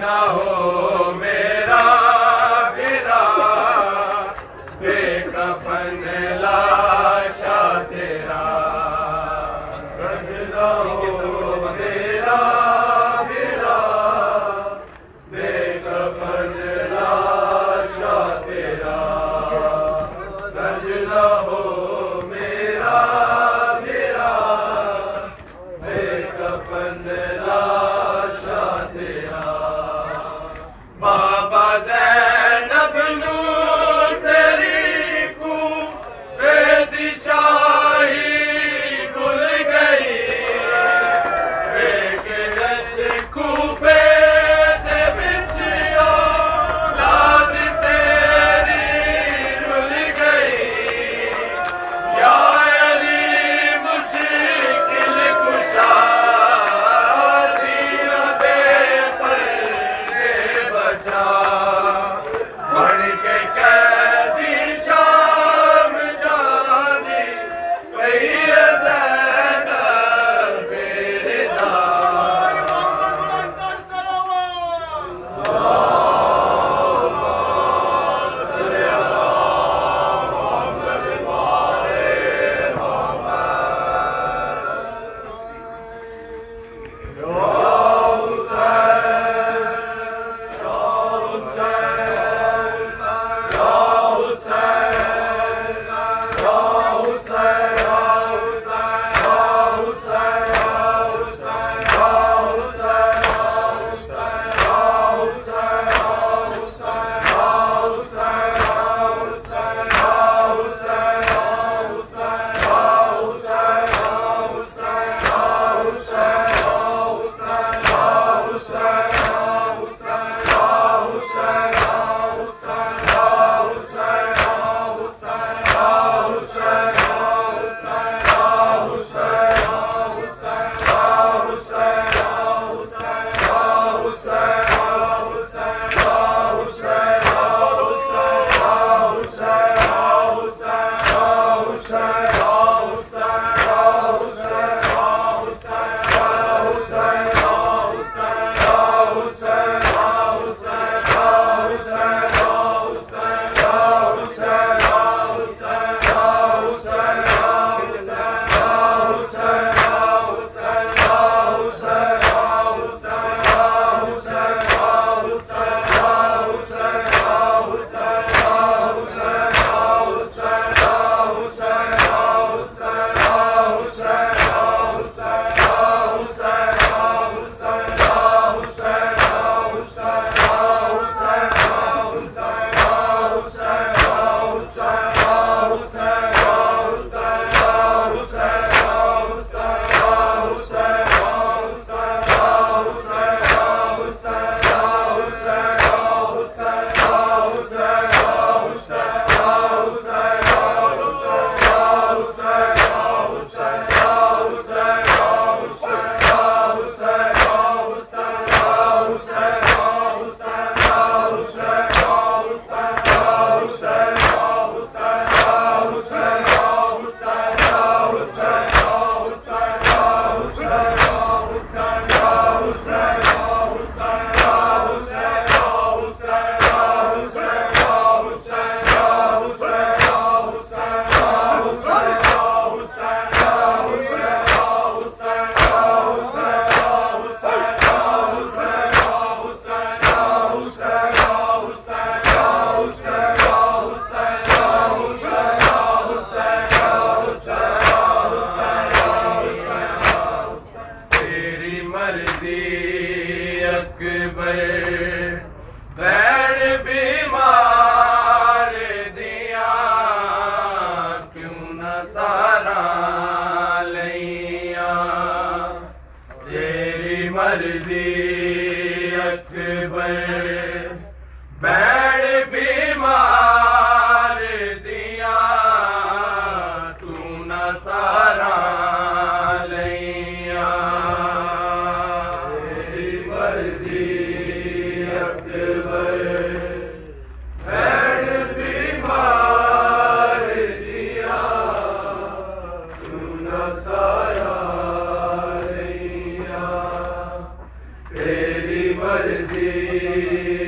نہ ہو۔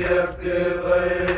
اکبر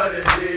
پر دے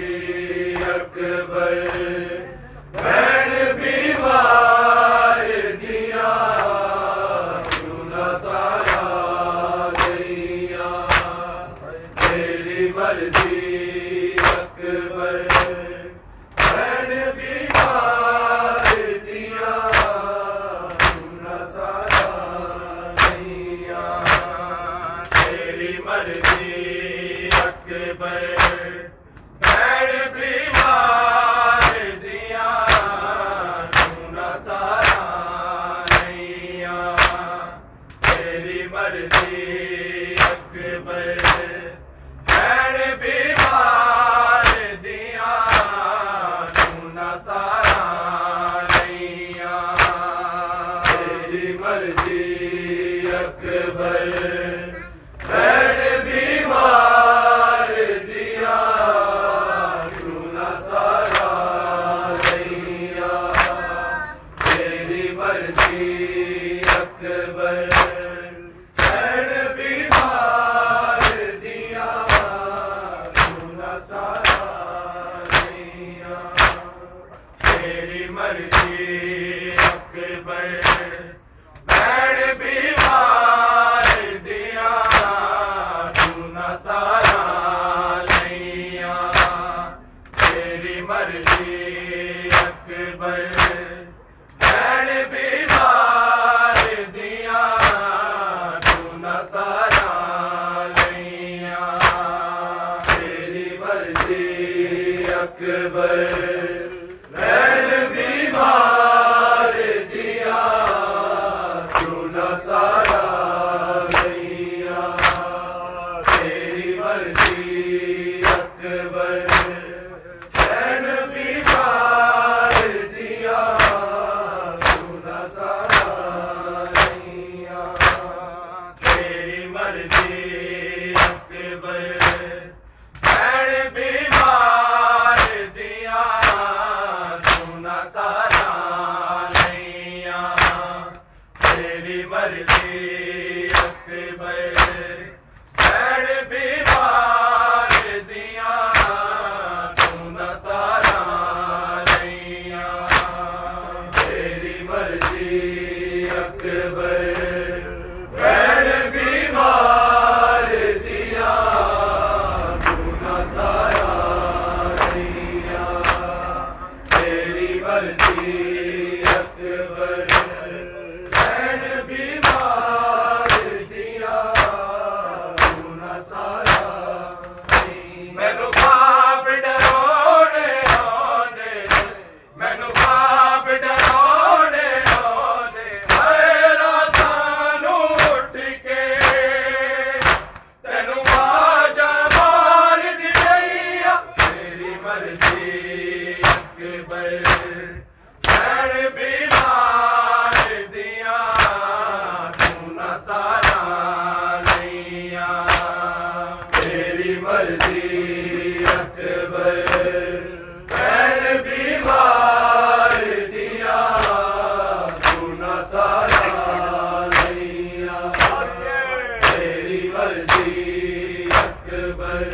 اکبر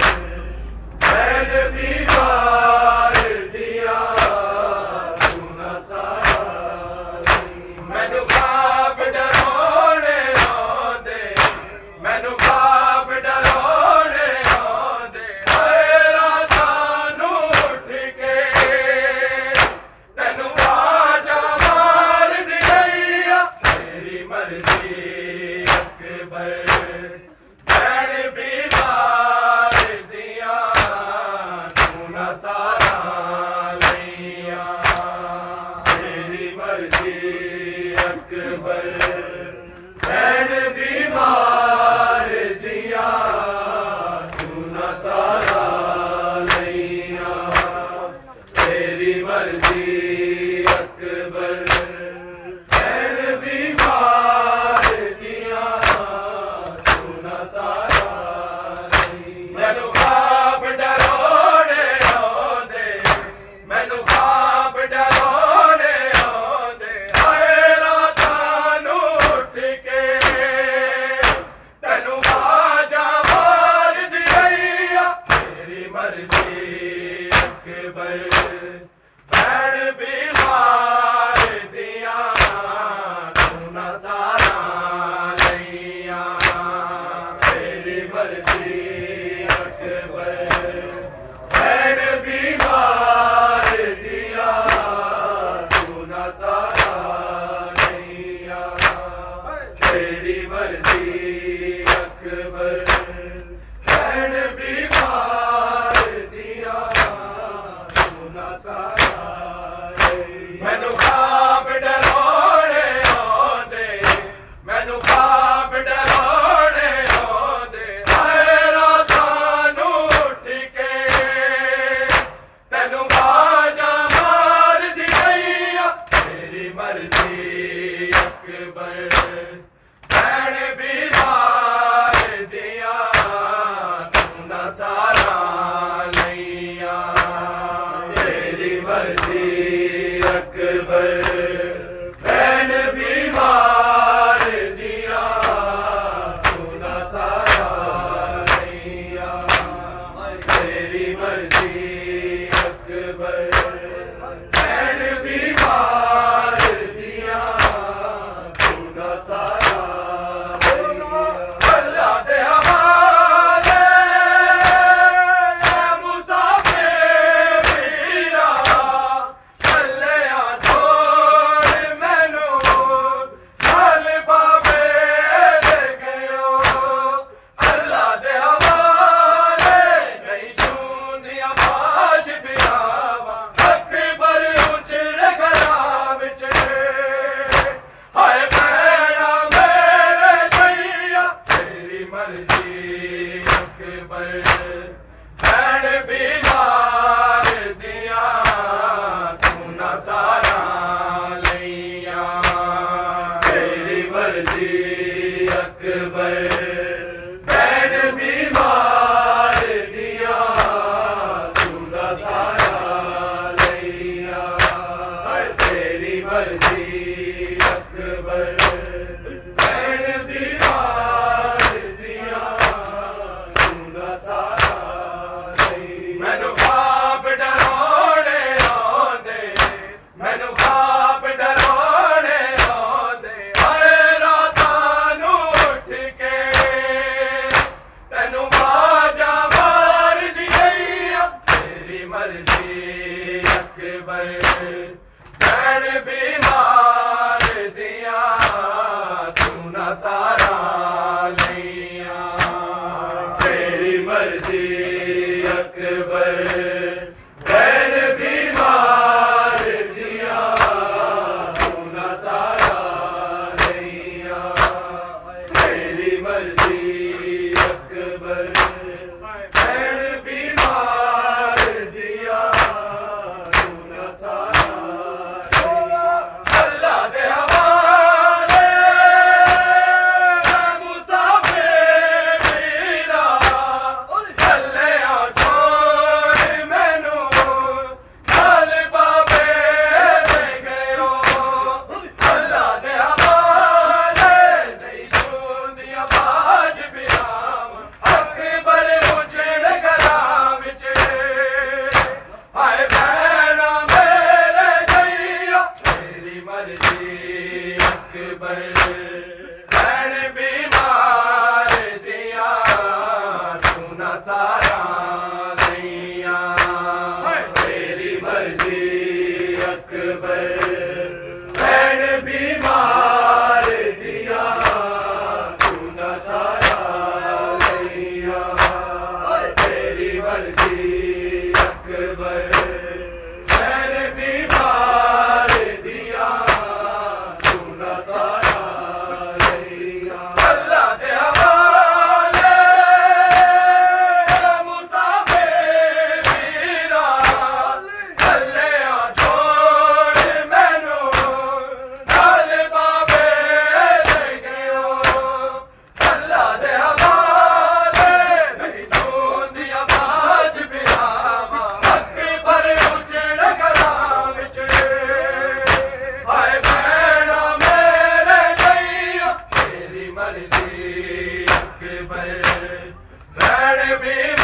بین بیمار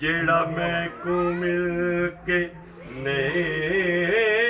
جیڑا میں کو مل کے نہیں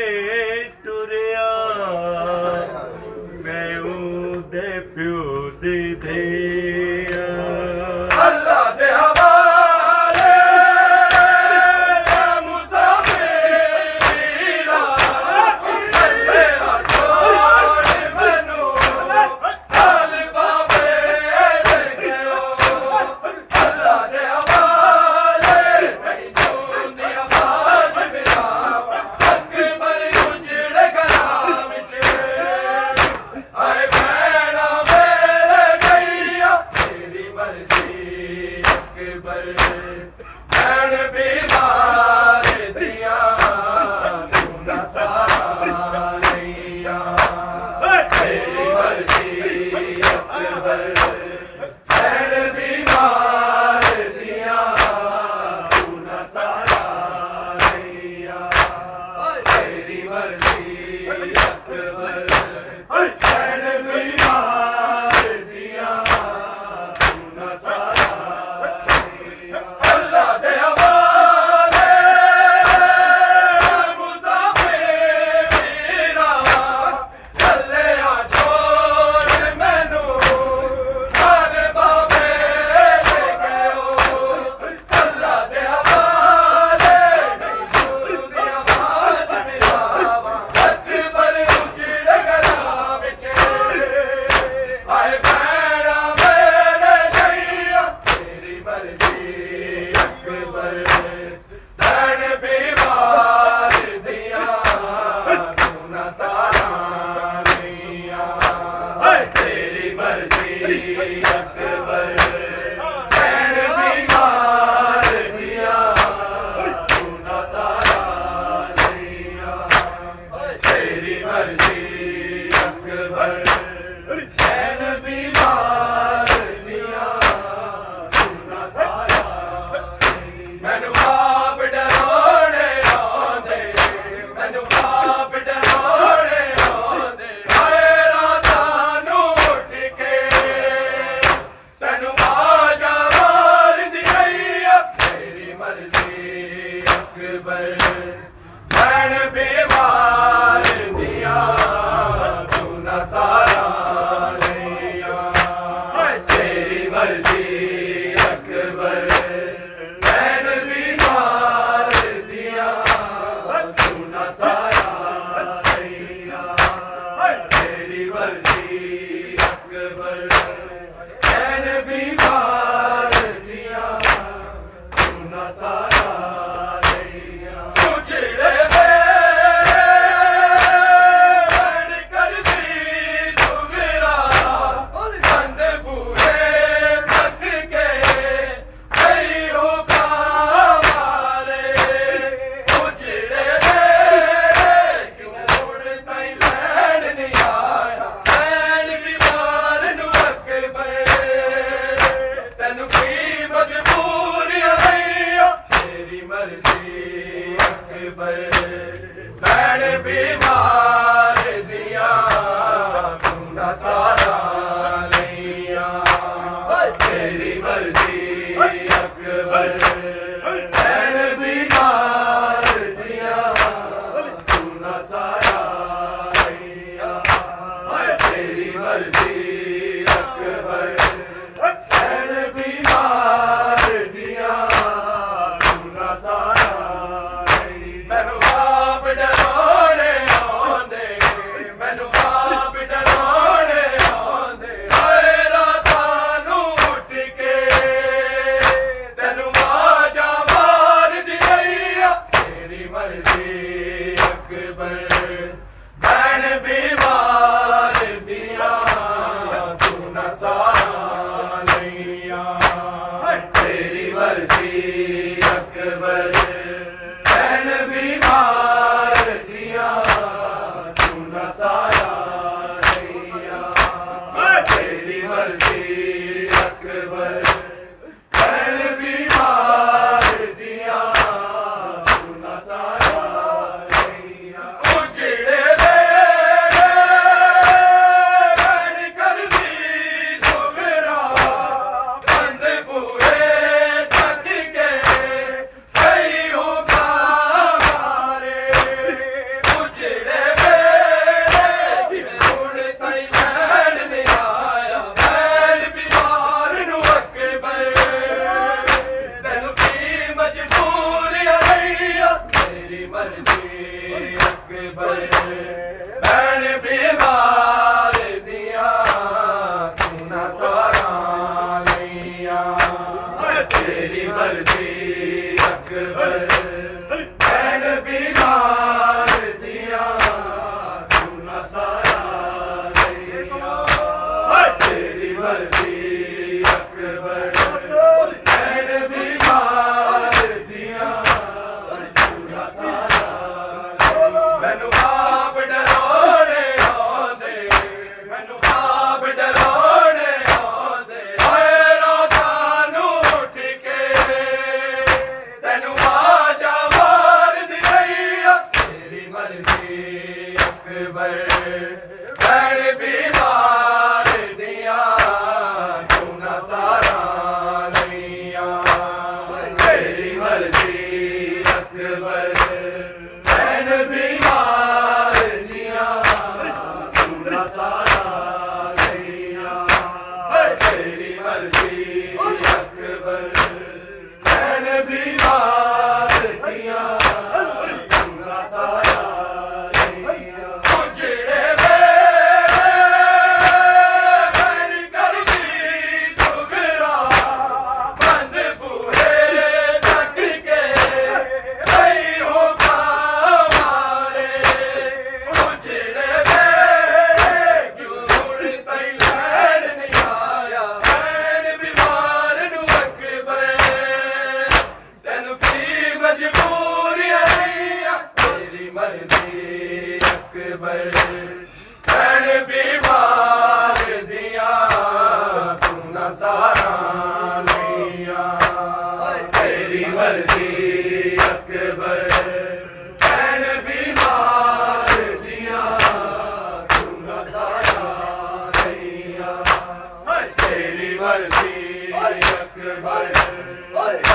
Thank you. و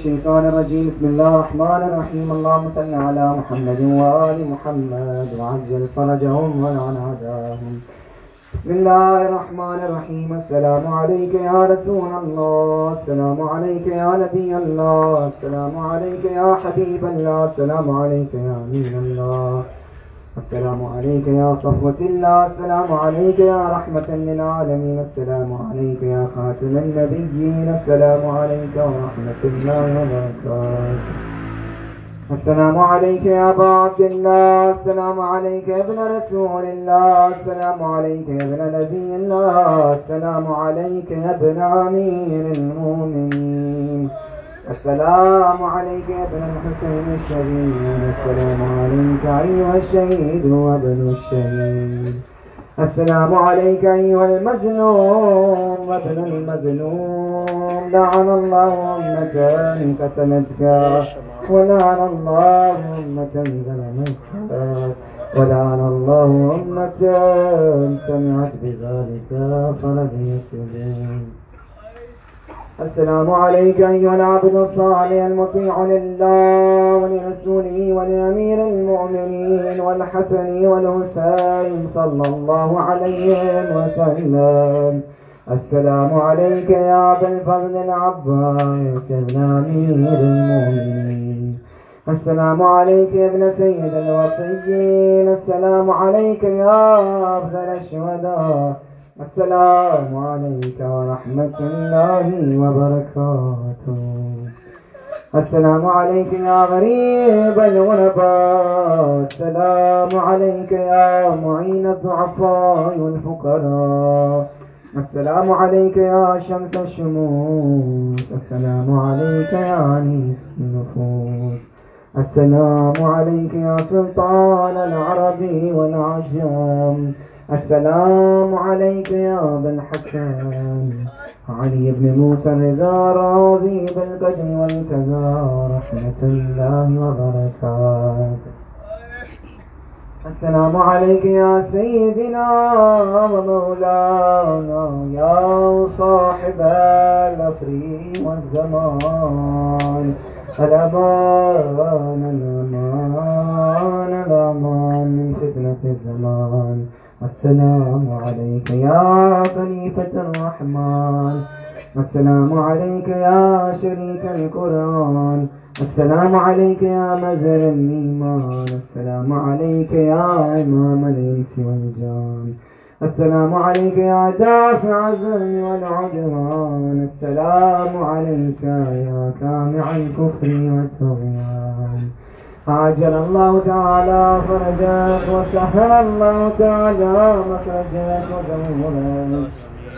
الشيطان الرجيم. بسم الله الرحمن الرحيم. اللهم صل على محمد وآل محمد وعجل فرجهم ولعن عذابهم بسم الله الرحمن الرحيم. السلام عليك يا رسول الله. السلام عليك يا نبي الله. السلام عليك يا حبيب الله. السلام عليك يا أمين الله. السلام عليك يا صفوة الله، السلام عليك يا رحمة للعالمين، السلام عليك يا خاتم النبيين، السلام عليك ورحمة الله وبركاته. السلام عليك يا أبا عبد الله، السلام عليك يا ابن رسول الله، السلام عليك يا ابن نبي الله، السلام عليك يا ابن أمير المؤمنين. السلام عليك يا ابن الحسين الشهيد. السلام عليك أيها الشهيد وابن الشهيد. السلام عليك أيها المظلوم وابن المظلوم. لعن الله أمة قتلتك ولعن الله أمة ظلمتك ولعن الله أمة سمعت بذلك فرضيت بهم السلام عليك أيها العبد الصالح المطيع لله ولرسوله ولأمير المؤمنين والحسن والحسين صلى الله عليهم وسلم. السلام عليك يا أبا الفضل العباس ابن أمير المؤمنين. السلام عليك يا ابن سيد الوصيين. السلام عليك يا أفضل الشهداء. السلام عليك ورحمة الله وبركاته السلام عليك يا غريب الغرباء السلام عليك يا معين الضعفاء والفقراء۔ السلام عليك يا شمس الشموس السلام عليك يا أنيس النفوس السلام عليك يا سلطان العرب والعجم۔ السلام عليك يا أبا الحسن. علي بن موسى الرضا راضي بالقدر والكذا. رحمة الله وبركاته. السلام عليك يا سيدنا ومولانا يا صاحب العصر والزمان. الأمان الأمان الأمان من فتنة الزمان. السلام عليك يا خليفة الرحمن. السلام عليك يا شريك القرآن. السلام عليك يا مزر الإيمان. السلام عليك يا إمام الإنس والجان. السلام عليك يا دافع الظلم والعدوان. السلام عليك يا كامع الكفر والطغيان. عجل الله تعالى فرجك وسهل الله تعالى مخرجك ودورك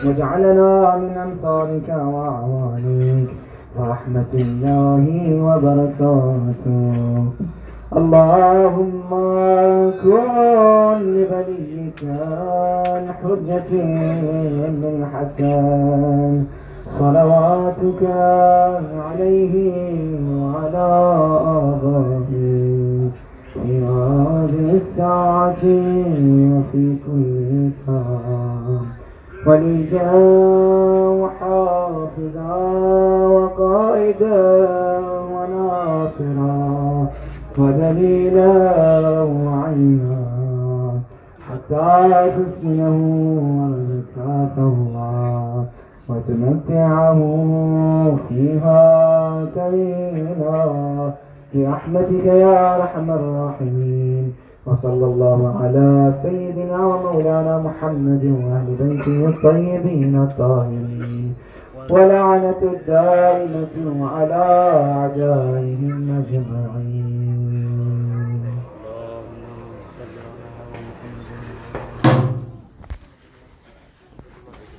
واجعلنا من أنصارك وأعوانك ورحمة الله وبركاته. اللهم كن لبليك الحجة بن الحسن صلواتك عليه وعلى آبائه. في الساعة وفي كل ساعة. وليا وحافظا وقائدا وناصرا. ودليلا وعينا. حتى تسكنه بركات الله. وتمتعه فيها طويلا برحمتك يا أرحم الراحمين. وصلى الله على سيدنا ومولانا محمد وأهل بيته الطيبين الطاهرين. ولعنة الدائمة على أعدائهم أجمعين.